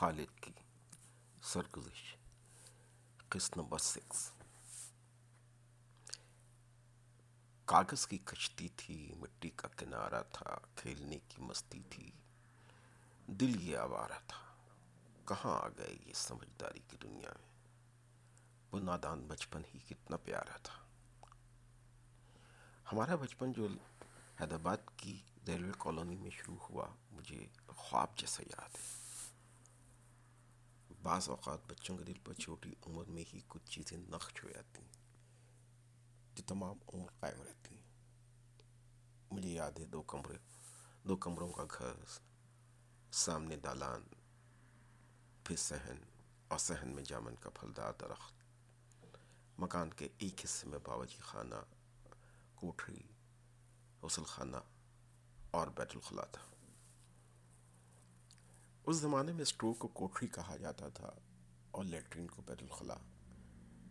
خالد کی سرگزش، قسط number six کاغذ کی کشتی تھی، مٹی کا کنارہ تھا، کھیلنے کی مستی تھی۔ دل یہ آوارہ تھا۔ کہاں آ گئے یہ سمجھداری کی دنیا میں؟ وہ نادان بچپن ہی کتنا پیارا تھا۔ ہمارا بچپن جو حیدرآباد کی ریلوے کالونی میں شروع ہوا، مجھے خواب جیسا یاد ہے۔ بعض اوقات بچوں کے دل پر چھوٹی عمر میں ہی کچھ چیزیں نقش ہو جاتی ہیں، جو تمام عمر قائم رہتی ہیں۔ مجھے یاد ہے دو کمرے، دو کمروں کا گھر، سامنے دالان، پھر صحن اور صحن میں جامن کا پھلدار درخت۔ مکان کے ایک حصے میں باورچی خانہ، کوٹھری، غسل خانہ اور بیت الخلاء تھا۔ اس زمانے میں اسٹور کو کوٹری کہا جاتا تھا اور لیٹرین کو بیت الخلاء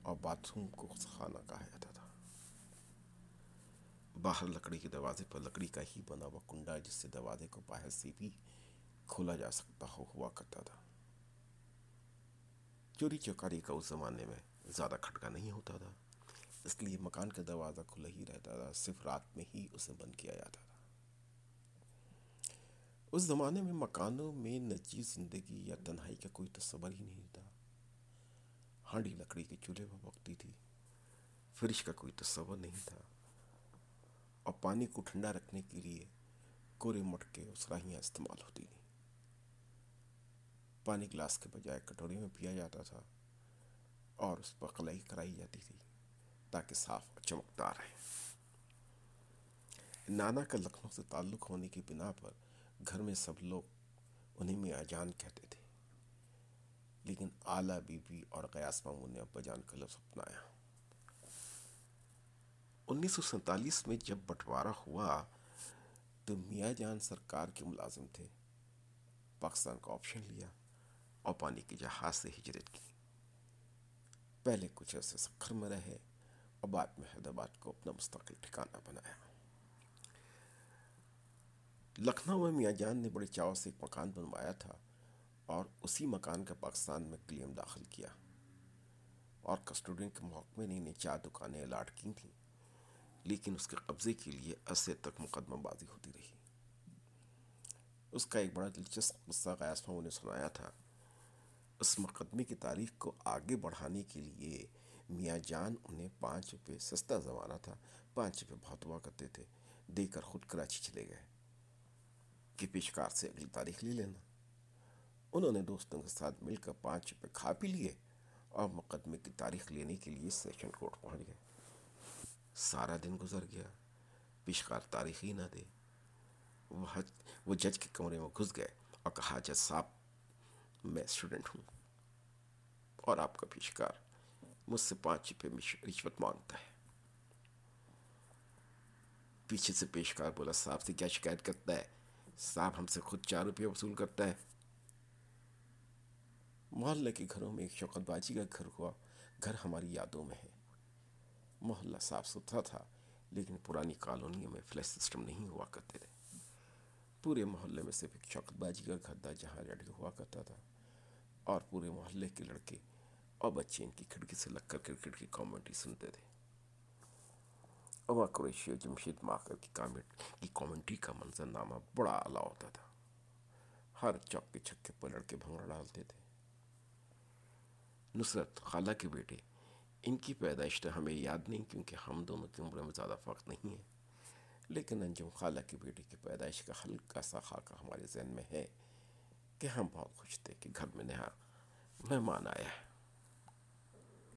اور باتھ روم کو خانہ کہا جاتا تھا۔ باہر لکڑی کے دروازے پر لکڑی کا ہی بنا ہوا کنڈا جس سے دروازے کو باہر سے بھی کھولا جا سکتا ہو، ہوا کرتا تھا۔ چوری چوکاری کا اس زمانے میں زیادہ کھٹکا نہیں ہوتا تھا۔ اس لیے مکان کا دروازہ کھلا ہی رہتا تھا، صرف رات میں ہی اسے بند کیا جاتا تھا۔ اس زمانے میں مکانوں میں نجی زندگی یا تنہائی کا کوئی تصور ہی نہیں تھا ہانڈی لکڑی کے چولہے پر پکتی تھی، فرش کا کوئی تصور نہیں تھا۔ اور پانی کو ٹھنڈا رکھنے کے لیے کورے مٹکے اور سراہیاں استعمال ہوتی تھیں۔ پانی گلاس کے بجائے کٹوری میں پیا جاتا تھا اور اس پر قلعی کرائی جاتی تھی تاکہ صاف اور چمکدار رہے۔ نانا کا لکھنؤ سے تعلق ہونے کی بنا پر گھر میں سب لوگ انہیں میاں جان کہتے تھے۔ لیکن آلہ بی بی اور قیاس مامو نے ابا جان کا لفظ اپنایا۔ انیس سو سینتالیس میں جب بٹوارہ ہوا تو میاں جان سرکار کے ملازم تھے۔ پاکستان کا آپشن لیا اور پانی کے جہاز سے ہجرت کی۔ پہلے کچھ عرصے سکھر میں رہے اور بعد میں حیدرآباد کو اپنا مستقل ٹھکانہ بنایا۔ لکھنؤ میں میاں جان نے بڑے چاو سے ایک مکان بنوایا تھا اور اسی مکان کا پاکستان میں کلیم داخل کیا اور کسٹوڈین کے محکمے نے انہیں چار دکانیں الاٹ کی تھیں، لیکن اس کے قبضے کے لیے عرصے تک مقدمہ بازی ہوتی رہی۔ اس کا ایک بڑا دلچسپ قصہ غیاس مامو نے سنایا تھا۔ اس مقدمے کی تاریخ کو آگے بڑھانے کے لیے میاں جان انہیں پانچ روپے سستا زمانہ تھا، پانچ روپے بہت ہوا کرتے تھے دے کر خود کراچی چلے گئے۔ کہ پیشکار سے اگلی تاریخ لے لینا۔ انہوں نے دوستوں کے ساتھ مل کر پانچ روپے کھا پی لیے اور مقدمے کی تاریخ لینے کے لیے سیشن کورٹ پہنچ گئے۔ سارا دن گزر گیا۔ پیشکار تاریخ ہی نہ دے۔ وہ جج کے کمرے میں گھس گئے اور کہا، جج صاحب، میں اسٹوڈنٹ ہوں اور آپ کا پیشکار مجھ سے پانچ روپے رشوت مانگتا ہے۔ پیچھے سے پیشکار بولا، صاحب سے کیا شکایت کرتا ہے؟ صاحب ہم سے خود چار روپیہ وصول کرتا ہے۔ محلے کے گھروں میں ایک شوقت باجی کا گھر ہوا، گھر ہماری یادوں میں ہے۔ محلہ صاف ستھرا تھا، لیکن پرانی کالونیوں میں فلیش سسٹم نہیں ہوا کرتے تھے۔ پورے محلے میں صرف ایک شوقت باجی کا گھر تھا جہاں ریڈیو ہوا کرتا تھا۔ اور پورے محلے کے لڑکے اور بچے ان کی کھڑکی سے لگ کر کرکٹ کی کامنٹری سنتے تھے۔ عمر قریشی اور جمشید ماکر کی کامنٹ کی کامنٹری کا منظر نامہ بڑا اعلیٰ ہوتا تھا۔ ہر چوک کے چھکے پر لڑکے بھنگڑا ڈالتے تھے۔ نصرت خالہ کے بیٹے، ان کی پیدائش تو ہمیں یاد نہیں کیونکہ ہم دونوں کی عمر میں زیادہ فرق نہیں ہے۔ لیکن انجم خالہ کے بیٹے کی پیدائش کا ہلکا سا خاکہ ہمارے ذہن میں ہے کہ ہم بہت خوش تھے کہ گھر میں نیا مہمان آیا ہے۔